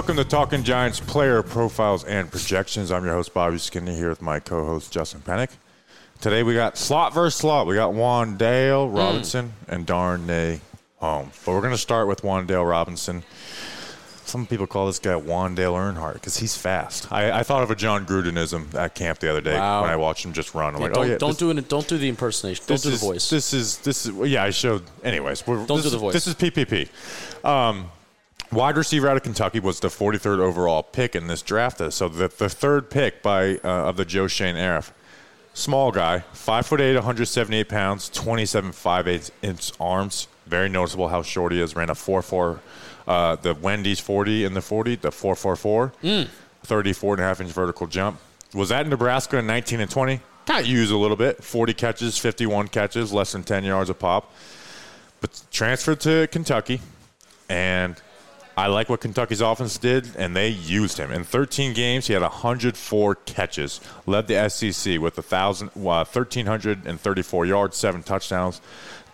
Welcome to Talking Giants player profiles and projections. I'm your host, Bobby Skinner, here with my co host, Justin Pennick. Today we got slot versus slot. We got Wan'Dale Robinson and Darnay Holmes. But we're going to start with Wan'Dale Robinson. Some people call this guy Wandale Earnhardt because he's fast. I, I, thought of a John Grudenism at camp the other day wow. when I watched him just run. I'm yeah, like, don't, oh yeah, don't this, do it. Don't do the impersonation. Don't do is, the voice. This is this is yeah. I showed. Anyways, don't this, do the voice. This is PPP. Um, wide receiver out of Kentucky was the 43rd overall pick in this draft. So the, the third pick by uh, of the Joe Schoen era. Small guy, five foot eight, 178 pounds, 27 five eight inch arms. Very noticeable how short he is. Ran a four four uh, the Wendy's 40 in the 40, the 444, mm. 34 and a half inch vertical jump. Was at Nebraska in 19 and 20. Got used a little bit. 40 catches, 51 catches, less than 10 yards a pop. But transferred to Kentucky, and I like what Kentucky's offense did, and they used him. In 13 games, he had 104 catches, led the SEC with 1, uh, 1,334 yards, seven touchdowns.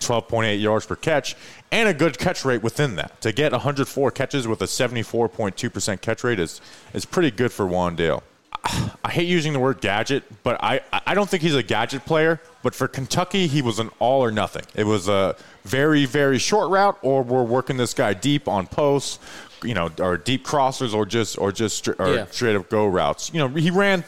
12.8 yards per catch, and a good catch rate within that. To get 104 catches with a 74.2% catch rate is, is pretty good for Wan'Dale. I hate using the word gadget, but I, I don't think he's a gadget player. But for Kentucky, he was an all or nothing. It was a very, very short route, or we're working this guy deep on posts, you know, or deep crossers, or just or just or yeah. straight up go routes. You know, he ran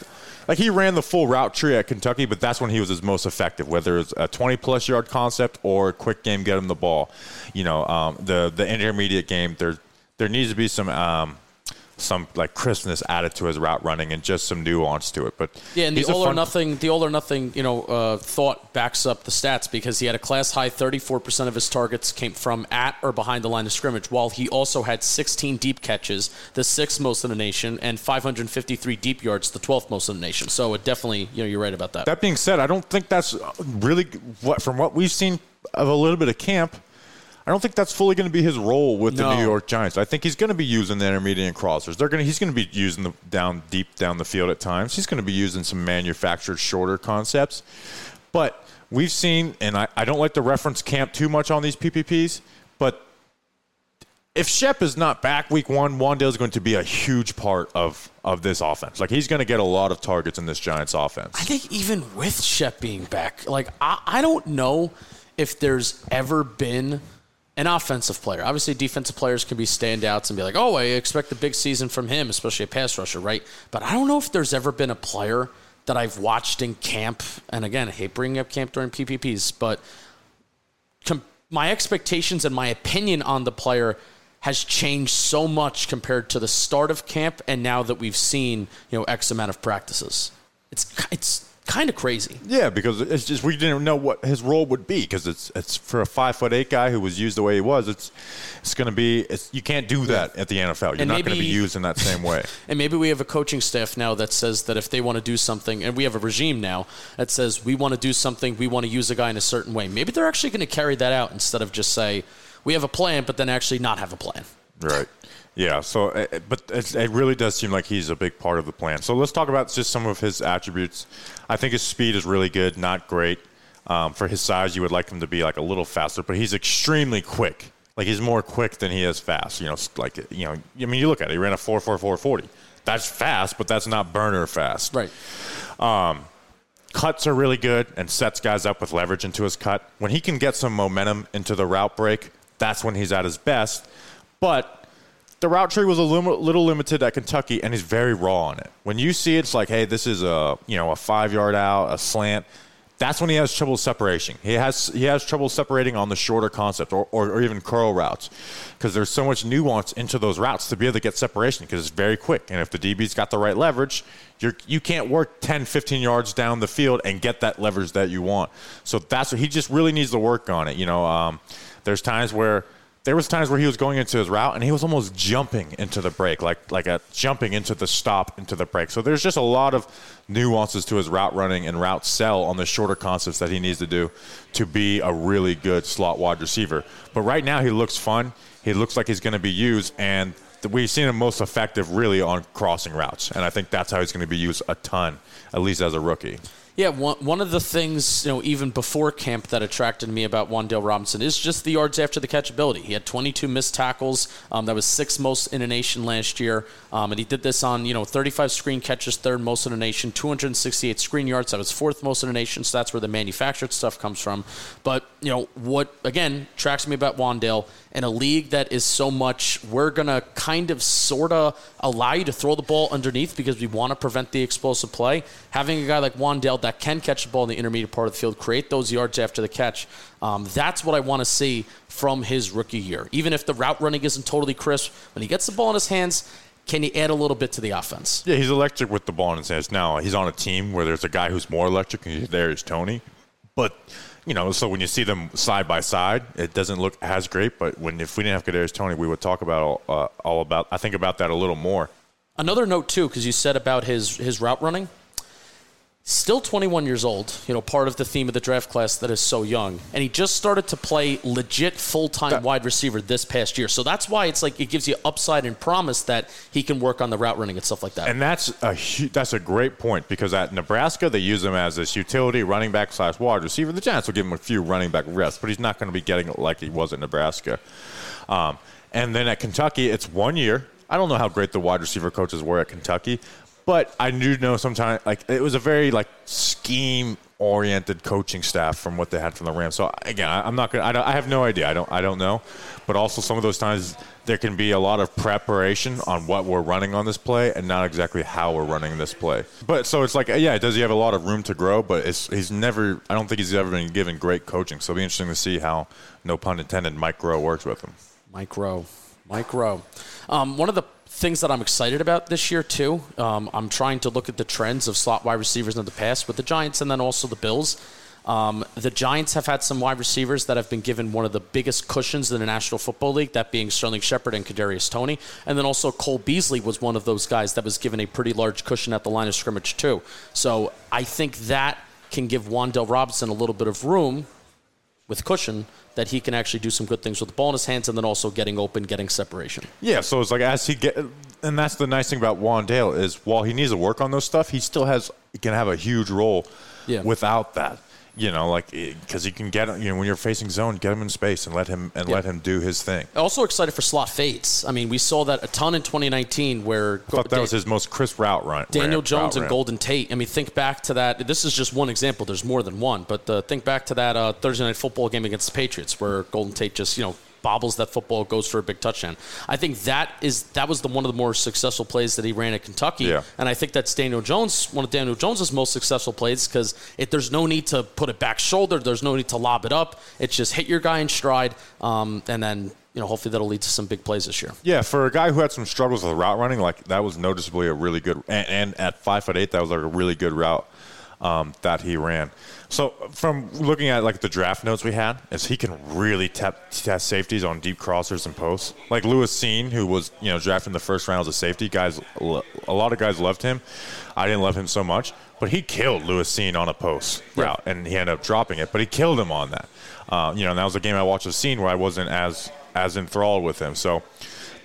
like he ran the full route tree at Kentucky, but that's when he was his most effective, whether it's a 20 plus yard concept or a quick game, get him the ball. You know, um, the the intermediate game, there there needs to be some. Um, some like crispness added to his route running and just some nuance to it. But yeah, and the all or nothing, the all or nothing, you know, uh, thought backs up the stats because he had a class high 34% of his targets came from at or behind the line of scrimmage, while he also had 16 deep catches, the sixth most in the nation, and 553 deep yards, the 12th most in the nation. So it definitely, you know, you're right about that. That being said, I don't think that's really what from what we've seen of a little bit of camp. I don't think that's fully going to be his role with no. the New York Giants. I think he's going to be using the intermediate crossers. They're going to, he's going to be using the down deep down the field at times. He's going to be using some manufactured shorter concepts. But we've seen, and I, I don't like to reference camp too much on these PPPs, but if Shep is not back week one, Wan'Dale is going to be a huge part of, of this offense. Like he's going to get a lot of targets in this Giants offense. I think even with Shep being back, like I, I don't know if there's ever been – an offensive player. Obviously, defensive players can be standouts and be like, oh, I expect a big season from him, especially a pass rusher, right? But I don't know if there's ever been a player that I've watched in camp. And again, I hate bringing up camp during PPPs, but com- my expectations and my opinion on the player has changed so much compared to the start of camp and now that we've seen, you know, X amount of practices. It's, it's, kind of crazy. Yeah, because it's just we didn't know what his role would be because it's it's for a five foot eight guy who was used the way he was. It's it's going to be it's, you can't do that at the NFL. You're and not going to be used in that same way. and maybe we have a coaching staff now that says that if they want to do something, and we have a regime now that says we want to do something, we want to use a guy in a certain way. Maybe they're actually going to carry that out instead of just say we have a plan, but then actually not have a plan. Right. Yeah. So, uh, uh, but it really does seem like he's a big part of the plan. So let's talk about just some of his attributes. I think his speed is really good, not great. Um, for his size, you would like him to be like a little faster, but he's extremely quick. Like he's more quick than he is fast. You know, like you know, I mean, you look at it. He ran a four four four forty. That's fast, but that's not burner fast. Right. Um, cuts are really good and sets guys up with leverage into his cut. When he can get some momentum into the route break, that's when he's at his best. But the route tree was a little limited at Kentucky, and he's very raw on it. When you see it, it's like, hey, this is a you know a five yard out, a slant. That's when he has trouble separating. He has he has trouble separating on the shorter concept or, or, or even curl routes because there's so much nuance into those routes to be able to get separation because it's very quick. And if the DB's got the right leverage, you're, you can't work 10, 15 yards down the field and get that leverage that you want. So that's what he just really needs to work on it. You know, um, there's times where – there was times where he was going into his route and he was almost jumping into the break, like like a jumping into the stop into the break. So there's just a lot of nuances to his route running and route sell on the shorter concepts that he needs to do to be a really good slot wide receiver. But right now he looks fun. He looks like he's going to be used and we've seen him most effective really on crossing routes, and I think that's how he's going to be used a ton, at least as a rookie. Yeah, one, one of the things, you know, even before camp that attracted me about Wan'Dale Robinson is just the yards after the catch ability. He had 22 missed tackles. Um, that was sixth most in a nation last year. Um, and he did this on, you know, 35 screen catches, third most in a nation, 268 screen yards. That was fourth most in a nation. So that's where the manufactured stuff comes from. But, you know, what, again, tracks me about Wan'Dale in a league that is so much, we're to kind of sort of allow you to throw the ball underneath because we want to prevent the explosive play. Having a guy like Wan'Dale that can catch the ball in the intermediate part of the field, create those yards after the catch, um, that's what I want to see from his rookie year. Even if the route running isn't totally crisp, when he gets the ball in his hands, can he add a little bit to the offense? Yeah, he's electric with the ball in his hands. Now he's on a team where there's a guy who's more electric, and there is Toney. But you know, so when you see them side by side, it doesn't look as great. But when if we didn't have Kadarius Toney, we would talk about all, uh, all about. I think about that a little more. Another note too, because you said about his his route running still 21 years old, you know, part of the theme of the draft class that is so young. And he just started to play legit full time wide receiver this past year. So that's why it's like it gives you upside and promise that he can work on the route running and stuff like that. And that's a that's a great point because at Nebraska they use him as this utility running back slash wide receiver. The Giants will give him a few running back reps, but he's not going to be getting it like he was at Nebraska. Um, and then at Kentucky, it's one year. I don't know how great the wide receiver coaches were at Kentucky, but I do know sometimes like it was a very like scheme oriented coaching staff from what they had from the Rams. So again, I, am not gonna. I, don't, I have no idea. I don't. I don't know. But also some of those times there can be a lot of preparation on what we're running on this play and not exactly how we're running this play. But so it's like yeah, does he have a lot of room to grow? But it's he's never. I don't think he's ever been given great coaching. So it'll be interesting to see how no pun intended Mike Groh works with him. Mike Groh. Mike Groh. Um, one of the things that I'm excited about this year too. Um, I'm trying to look at the trends of slot wide receivers in the past with the Giants and then also the Bills. Um, the Giants have had some wide receivers that have been given one of the biggest cushions in the National Football League, that being Sterling Shepard and Kadarius Toney, and then also Cole Beasley was one of those guys that was given a pretty large cushion at the line of scrimmage too. So I think that can give Wan'Dale Robinson a little bit of room with cushion that he can actually do some good things with the ball in his hands and then also getting open, getting separation. Yeah, so it's like as he get, and that's the nice thing about Wan'Dale is while he needs to work on those stuff, he still has he can have a huge role yeah. without that you know, like because you can get you know when you're facing zone, get him in space and let him and let him do his thing. Also excited for slot fades. I mean, we saw that a ton in 2019 where I thought that Dan- was his most crisp route run. Daniel ramp, Jones and Golden Tate. I mean, think back to that. This is just one example. There's more than one, but uh, think back to that uh, Thursday night football game against the Patriots where Golden Tate just you know bobbles that football, goes for a big touchdown. I think that is that was the one of the more successful plays that he ran at Kentucky, yeah. and I think that's Daniel Jones, one of Daniel Jones's most successful plays because there's no need to put it back shoulder, there's no need to lob it up. It's just hit your guy in stride, um, and then you know, hopefully that'll lead to some big plays this year. Yeah, for a guy who had some struggles with route running, like that was noticeably a really good, and, and at five foot eight, that was like a really good route um, that he ran. So from looking at like the draft notes we had, is he can really tap, test safeties on deep crossers and posts. Like Lewis Cine, who was you know drafted in the first round as a safety, guys, a lot of guys loved him. I didn't love him so much, but he killed Lewis Cine on a post yeah. route, and he ended up dropping it. But he killed him on that. Uh, you know, and that was a game I watched with Cine where I wasn't as as enthralled with him. So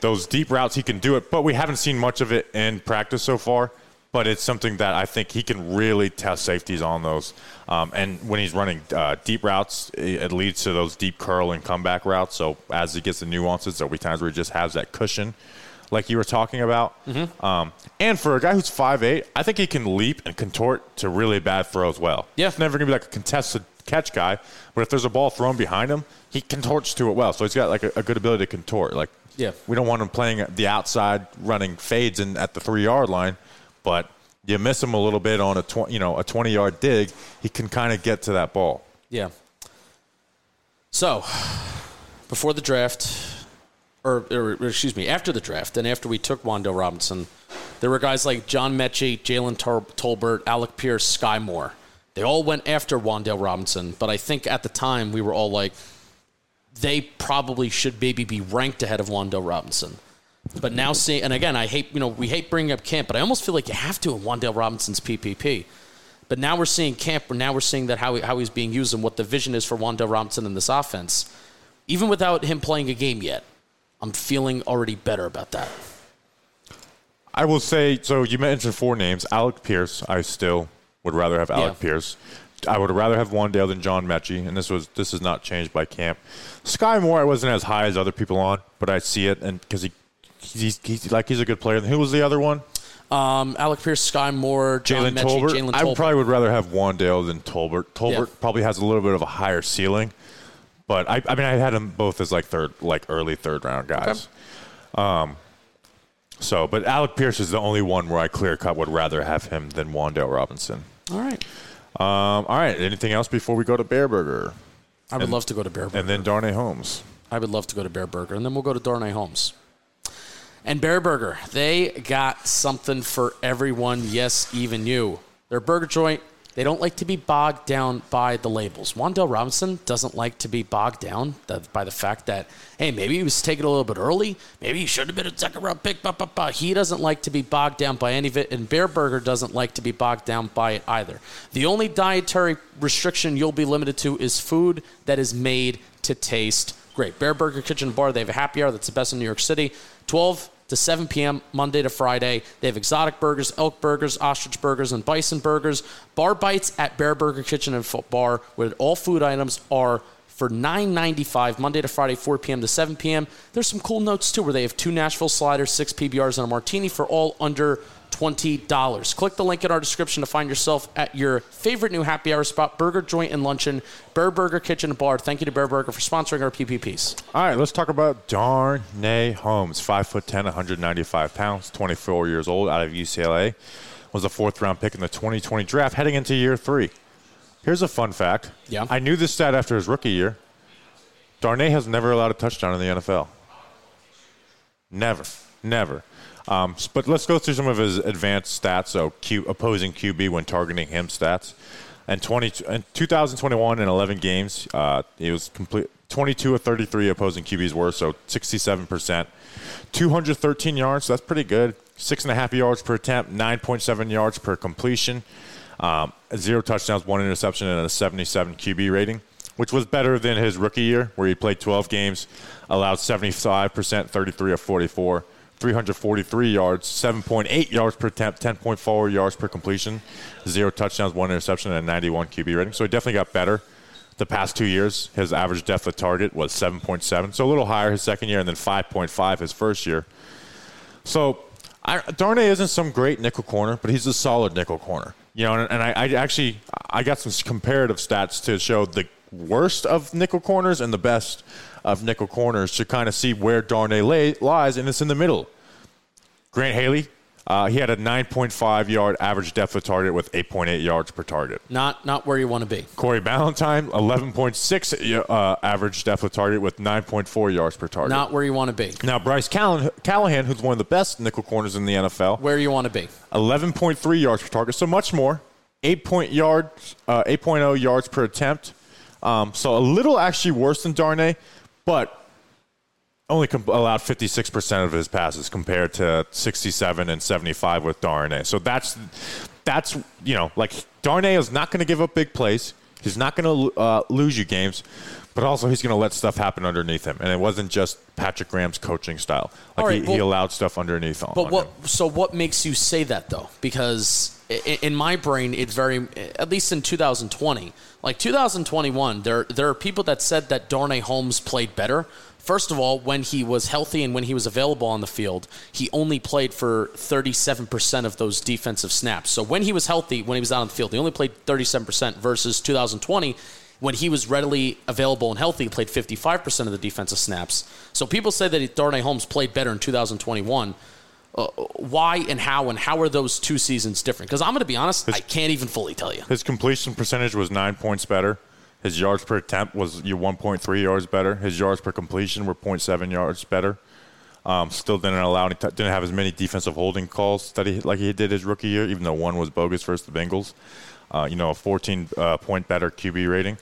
those deep routes, he can do it, but we haven't seen much of it in practice so far but it's something that I think he can really test safeties on those. Um, and when he's running uh, deep routes, it leads to those deep curl and comeback routes. So as he gets the nuances, there'll be times where he just has that cushion, like you were talking about. Mm-hmm. Um, and for a guy who's 5'8", I think he can leap and contort to really bad throws well. Yeah. He's never going to be like a contested catch guy, but if there's a ball thrown behind him, he contorts to it well. So he's got like a, a good ability to contort. Like, yeah. we don't want him playing the outside, running fades in at the three yard line but you miss him a little bit on a 20, you know a 20 yard dig, he can kind of get to that ball. Yeah. So, before the draft, or, or, excuse me, after the draft, and after we took Wan'Dale Robinson, there were guys like John Metchie, Jalen Tolbert, Alec Pierce, Skyy Moore. They all went after Wan'Dale Robinson, but I think at the time we were all like, they probably should maybe be ranked ahead of Wan'Dale Robinson. But now see, and again, I hate you know we hate bringing up camp, but I almost feel like you have to in Wan'Dale Robinson's PPP. But now we're seeing camp, now we're seeing that how, he, how he's being used and what the vision is for Wan'Dale Robinson in this offense. Even without him playing a game yet, I'm feeling already better about that. I will say so. You mentioned four names. Alec Pierce, I still Would rather have Alec Yeah. Pierce. I would rather have Wan'Dale than John Metchie, and this was this is not changed by camp. Skyy Moore, I wasn't as high as other people on, but I see it, and because he he's, he's like he's a good player. Who was the other one? Um, Alec Pierce, Skyy Moore, Jalen Tolbert. Jalen I probably would rather have Wan'Dale than Tolbert. Tolbert Yeah. probably has a little bit of a higher ceiling, but I, I mean, I had them both as like third, like early third round guys. Um, so, but Alec Pierce is the only one where I clear cut would rather have him than Wan'Dale Robinson. All right. Um, all right. Anything else before we go to Bear Burger I would love to go to Bear Burger. and then Darnay Holmes? I would love to go to Bear Burger, and then we'll go to Darnay Holmes. And Bear Burger, they got something for everyone. Yes, even you. Their burger joint. They don't like to be bogged down by the labels. Wan'Dale Robinson doesn't like to be bogged down by the fact that, hey, maybe he was taken a little bit early. Maybe he should have been a second round pick. Bah, bah, bah. He doesn't like to be bogged down by any of it, and Bear Burger doesn't like to be bogged down by it either. The only dietary restriction you'll be limited to is food that is made to taste great. Bear Burger Kitchen Bar, they have a happy hour that's the best in New York City. 12 to 7 p.m. Monday to Friday. They have exotic burgers, elk burgers, ostrich burgers, and bison burgers. Bar bites at Bear Burger Kitchen and Bar, where all food items are for $9.95 Monday to Friday, 4 p.m. to 7 p.m. There's some cool notes too, where they have two Nashville sliders, six PBRs, and a martini for all under $20. Click the link in our description to find yourself at your favorite new happy hour spot, Burger Joint and Luncheon, Bear Burger Kitchen and Bar. Thank you to Bear Burger for sponsoring our PPPs. All right, let's talk about Darnay Holmes. Five foot ten, 195 pounds, 24 years old, out of UCLA. Was a fourth round pick in the 2020 draft, heading into year three. Here's a fun fact. Yeah. I knew this stat after his rookie year. Darnay has never allowed a touchdown in the NFL. Never, never. Um, but let's go through some of his advanced stats. So, Q, opposing QB when targeting him stats. And 20, in 2021 in 11 games, uh, he was complete 22 of 33 opposing QBs were, so 67%. 213 yards, that's pretty good. Six and a half yards per attempt, 9.7 yards per completion. Um, zero touchdowns, one interception, and a 77 QB rating, which was better than his rookie year, where he played 12 games, allowed 75%, 33 of 44, 343 yards, 7.8 yards per attempt, 10.4 yards per completion, zero touchdowns, one interception, and a 91 QB rating. So he definitely got better. The past two years, his average depth of target was 7.7, so a little higher his second year, and then 5.5 his first year. So I, Darnay isn't some great nickel corner, but he's a solid nickel corner. You know, and, and I, I actually I got some comparative stats to show the worst of nickel corners and the best of nickel corners to kind of see where Darnay lay, lies, and it's in the middle. Grant Haley, uh, he had a 9.5 yard average depth of target with 8.8 yards per target. Not not where you want to be. Corey Ballentine, 11.6 uh, average depth of target with 9.4 yards per target. Not where you want to be. now Bryce Callan, Callahan, who's one of the best nickel corners in the NFL, Where you want to be. 11.3 yards per target, so much more. 8 point yards, uh, 8.0 yards per attempt. Um, so a little actually worse than Darnay, but only com- allowed 56% of his passes compared to 67 and 75 with Darnay. So that's that's you know like Darnay is not going to give up big plays. He's not going to uh, lose you games, but also he's going to let stuff happen underneath him. And it wasn't just Patrick Graham's coaching style. Like right, he, he allowed stuff underneath on, But on what? him. So what makes you say that though? Because in my brain, it very, at least in 2020, like 2021, there there are people that said that Darnay Holmes played better. First of all, when he was healthy and when he was available on the field, he only played for 37% of those defensive snaps. So when he was healthy, when he was out on the field, he only played 37% versus 2020 when he was readily available and healthy, he played 55% of the defensive snaps. So people say that Darnay Holmes played better in 2021. Uh, why and how and how are those two seasons different? Because I'm going to be honest, I can't even fully tell you. His completion percentage was nine points better. His yards per attempt was you 1.3 yards better. His yards per completion were 0.7 yards better. Um, still didn't allow any, didn't have as many defensive holding calls that he like he did his rookie year, even though one was bogus versus the Bengals. Uh, you know, a 14 uh, point better QB rating.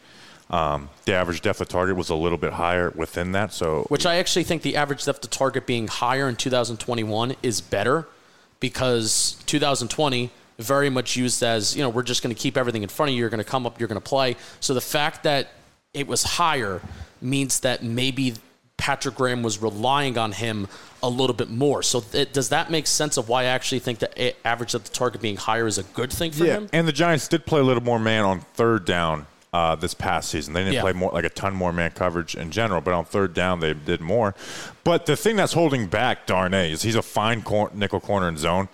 Um, the average depth of target was a little bit higher within that. So Which I actually think the average depth of target being higher in 2021 is better because 2020 very much used as, you know, we're just going to keep everything in front of you. You're going to come up, you're going to play. So the fact that it was higher means that maybe Patrick Graham was relying on him a little bit more. So does that make sense of why I actually think the average of the target being higher is a good thing for yeah. him? And the Giants did play a little more man on third down uh, this past season. They didn't Yeah. play more like a ton more man coverage in general, but on third down they did more. But the thing that's holding back Darnay is he's a fine cor- nickel corner and zone,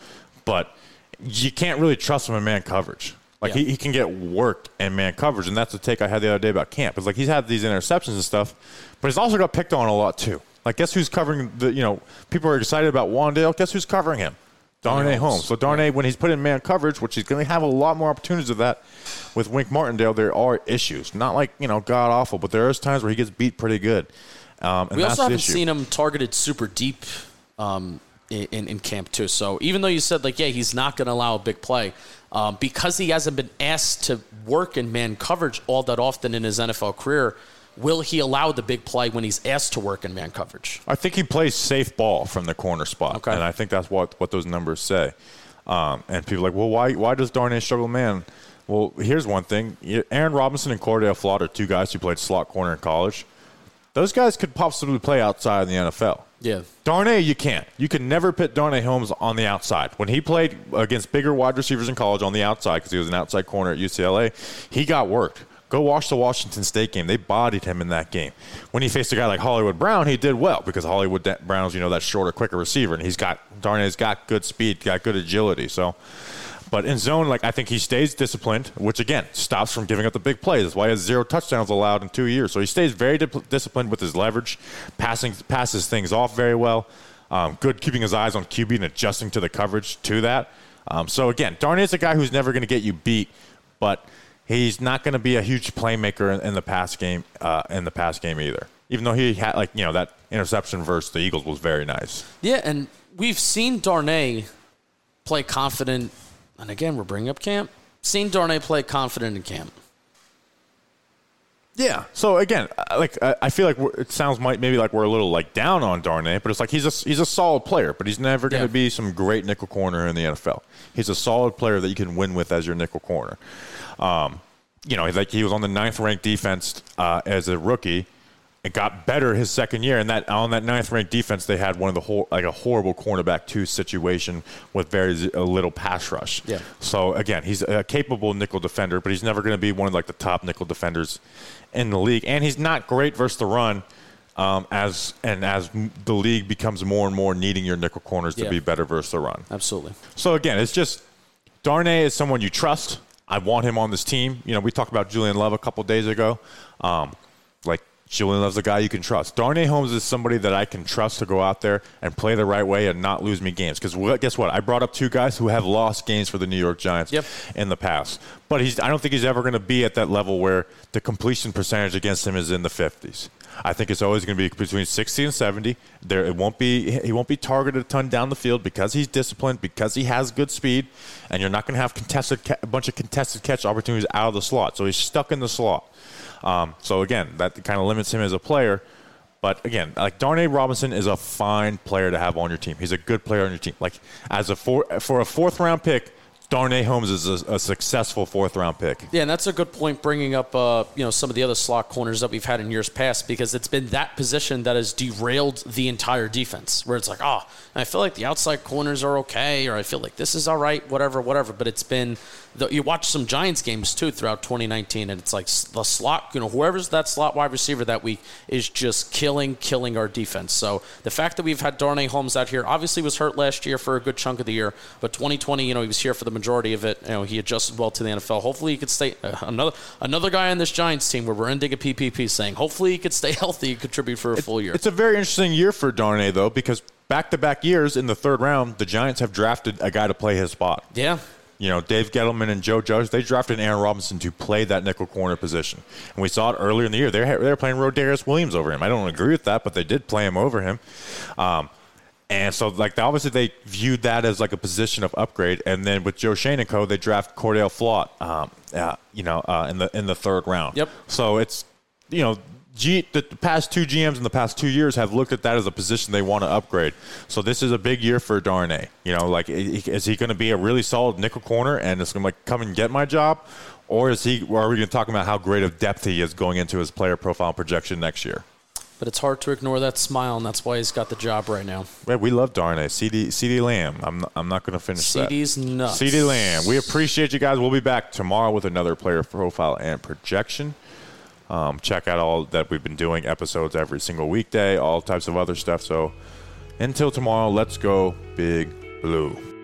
but you can't really trust him in man coverage. Like Yeah. he, he can get worked in man coverage, and that's the take I had the other day about Camp. It's like he's had these interceptions and stuff, but he's also got picked on a lot too. Like guess who's covering the you know people are excited about Wan'Dale. Guess who's covering him? Darnay Holmes. So Darnay, when he's put in man coverage, which he's going to have a lot more opportunities of that with Wink Martindale, there are issues. Not like you know god awful, but there is times where he gets beat pretty good. Um, and We also haven't issue. seen him targeted super deep um, in, in camp too. So even though you said like, yeah, he's not going to allow a big play um, because he hasn't been asked to work in man coverage all that often in his NFL career. Will he allow the big play when he's asked to work in man coverage? I think he plays safe ball from the corner spot, Okay. and I think that's what what those numbers say. Um, and people are like, well, why why does Darnay struggle man? Well, here's one thing: Aaron Robinson and Cor'Dale Flott are two guys who played slot corner in college. Those guys could possibly play outside in the NFL. Yeah. Darnay, you can't. You can never put Darnay Holmes on the outside. When he played against bigger wide receivers in college on the outside, because he was an outside corner at UCLA, he got worked. Go watch the Washington State game. They bodied him in that game. When he faced a guy like Hollywood Brown, he did well because Hollywood Brown's, you know, that shorter, quicker receiver, and he's got Darnay's got good speed, got good agility. So, but in zone, like I think he stays disciplined, which again stops from giving up the big plays. That's why he has zero touchdowns allowed in two years. So he stays very dip- disciplined with his leverage, passing passes things off very well. Um, good keeping his eyes on QB and adjusting to the coverage to that. Um, so again, Darnay's a guy who's never going to get you beat, but he's not going to be a huge playmaker in, in the pass game. Uh, in the pass game either, even though he had like you know that interception versus the Eagles was very nice. Yeah, and we've seen Darnay play confident. And again, we're bringing up camp. Seen Darnay play confident in camp. Yeah. So again, like I I feel like it sounds might maybe like we're a little like down on Darnay, but it's like he's a he's a solid player, but he's never going to Yeah. be some great nickel corner in the NFL. He's a solid player that you can win with as your nickel corner. Um, you know, like he was on the ninth ranked defense uh, as a rookie. It got better his second year, and that on that ninth ranked defense, they had one of the whole like a horrible cornerback two situation with very little pass rush. Yeah. So again, he's a capable nickel defender, but he's never going to be one of like the top nickel defenders in the league, and he's not great versus the run. Um, as and as the league becomes more and more needing your nickel corners to Yeah. be better versus the run. Absolutely. So again, it's just Darnay is someone you trust. I want him on this team. You know, we talked about Julian Love a couple days ago. Um, like Julian Love's a guy you can trust. Darnay Holmes is somebody that I can trust to go out there and play the right way and not lose me games. Because guess what? I brought up two guys who have lost games for the New York Giants Yep. in the past. But he's I don't think he's ever going to be at that level where the completion percentage against him is in the 50s. I think it's always going to be between 60 and 70. There, it won't be. He won't be targeted a ton down the field because he's disciplined, because he has good speed, and you're not going to have contested a bunch of contested catch opportunities out of the slot. So he's stuck in the slot. Um, so again, that kind of limits him as a player. But again, like Darnay Robinson is a fine player to have on your team. He's a good player on your team. Like as a four, for a fourth round pick, Darnay Holmes is a, a successful fourth round pick. Yeah, and that's a good point bringing up uh, you know some of the other slot corners that we've had in years past because it's been that position that has derailed the entire defense where it's like, oh, I feel like the outside corners are okay or I feel like this is all right, whatever, whatever. But it's been the, you watch some Giants games too throughout 2019 and it's like the slot, you know, whoever's that slot wide receiver that week is just killing, killing our defense. So the fact that we've had Darnay Holmes out here obviously was hurt last year for a good chunk of the year, but 2020, you know, he was here for the majority of it. You know, he adjusted well to the NFL. Hopefully, he could stay. Uh, another another guy on this Giants team where we're ending a PPP saying, hopefully, he could stay healthy and contribute for a full year. It's a very interesting year for Darnay though because back to back years in the third round, the Giants have drafted a guy to play his spot. yeah. You know, Dave Gettleman and Joe Judge, they drafted Aaron Robinson to play that nickel corner position. And we saw it earlier in the year. They were, they were playing Rodarius Williams over him. I don't agree with that, but they did play him over him. Um, and so, like, obviously, they viewed that as like a position of upgrade. And then with Joe Schoen and Co., they draft Cor'Dale Flott, um, uh, you know, uh, in the in the third round. Yep. So it's, you know, G, the, past two GMs in the past two years have looked at that as a position they want to upgrade. So this is a big year for Darnay. You know, like is he going to be a really solid nickel corner and it's going to like come and get my job, or is he? Or are we going to talk about how great of depth he is going into his player profile projection next year? But it's hard to ignore that smile, and that's why he's got the job right now. Yeah, we love Darnay. CeeDee, CeeDee Lamb. I'm, I'm not going to finish CeeDee's that. CeeDee's nuts. CeeDee Lamb. We appreciate you guys. We'll be back tomorrow with another player profile and projection. Um, check out all that we've been doing episodes every single weekday, all types of other stuff. So until tomorrow, let's go big blue.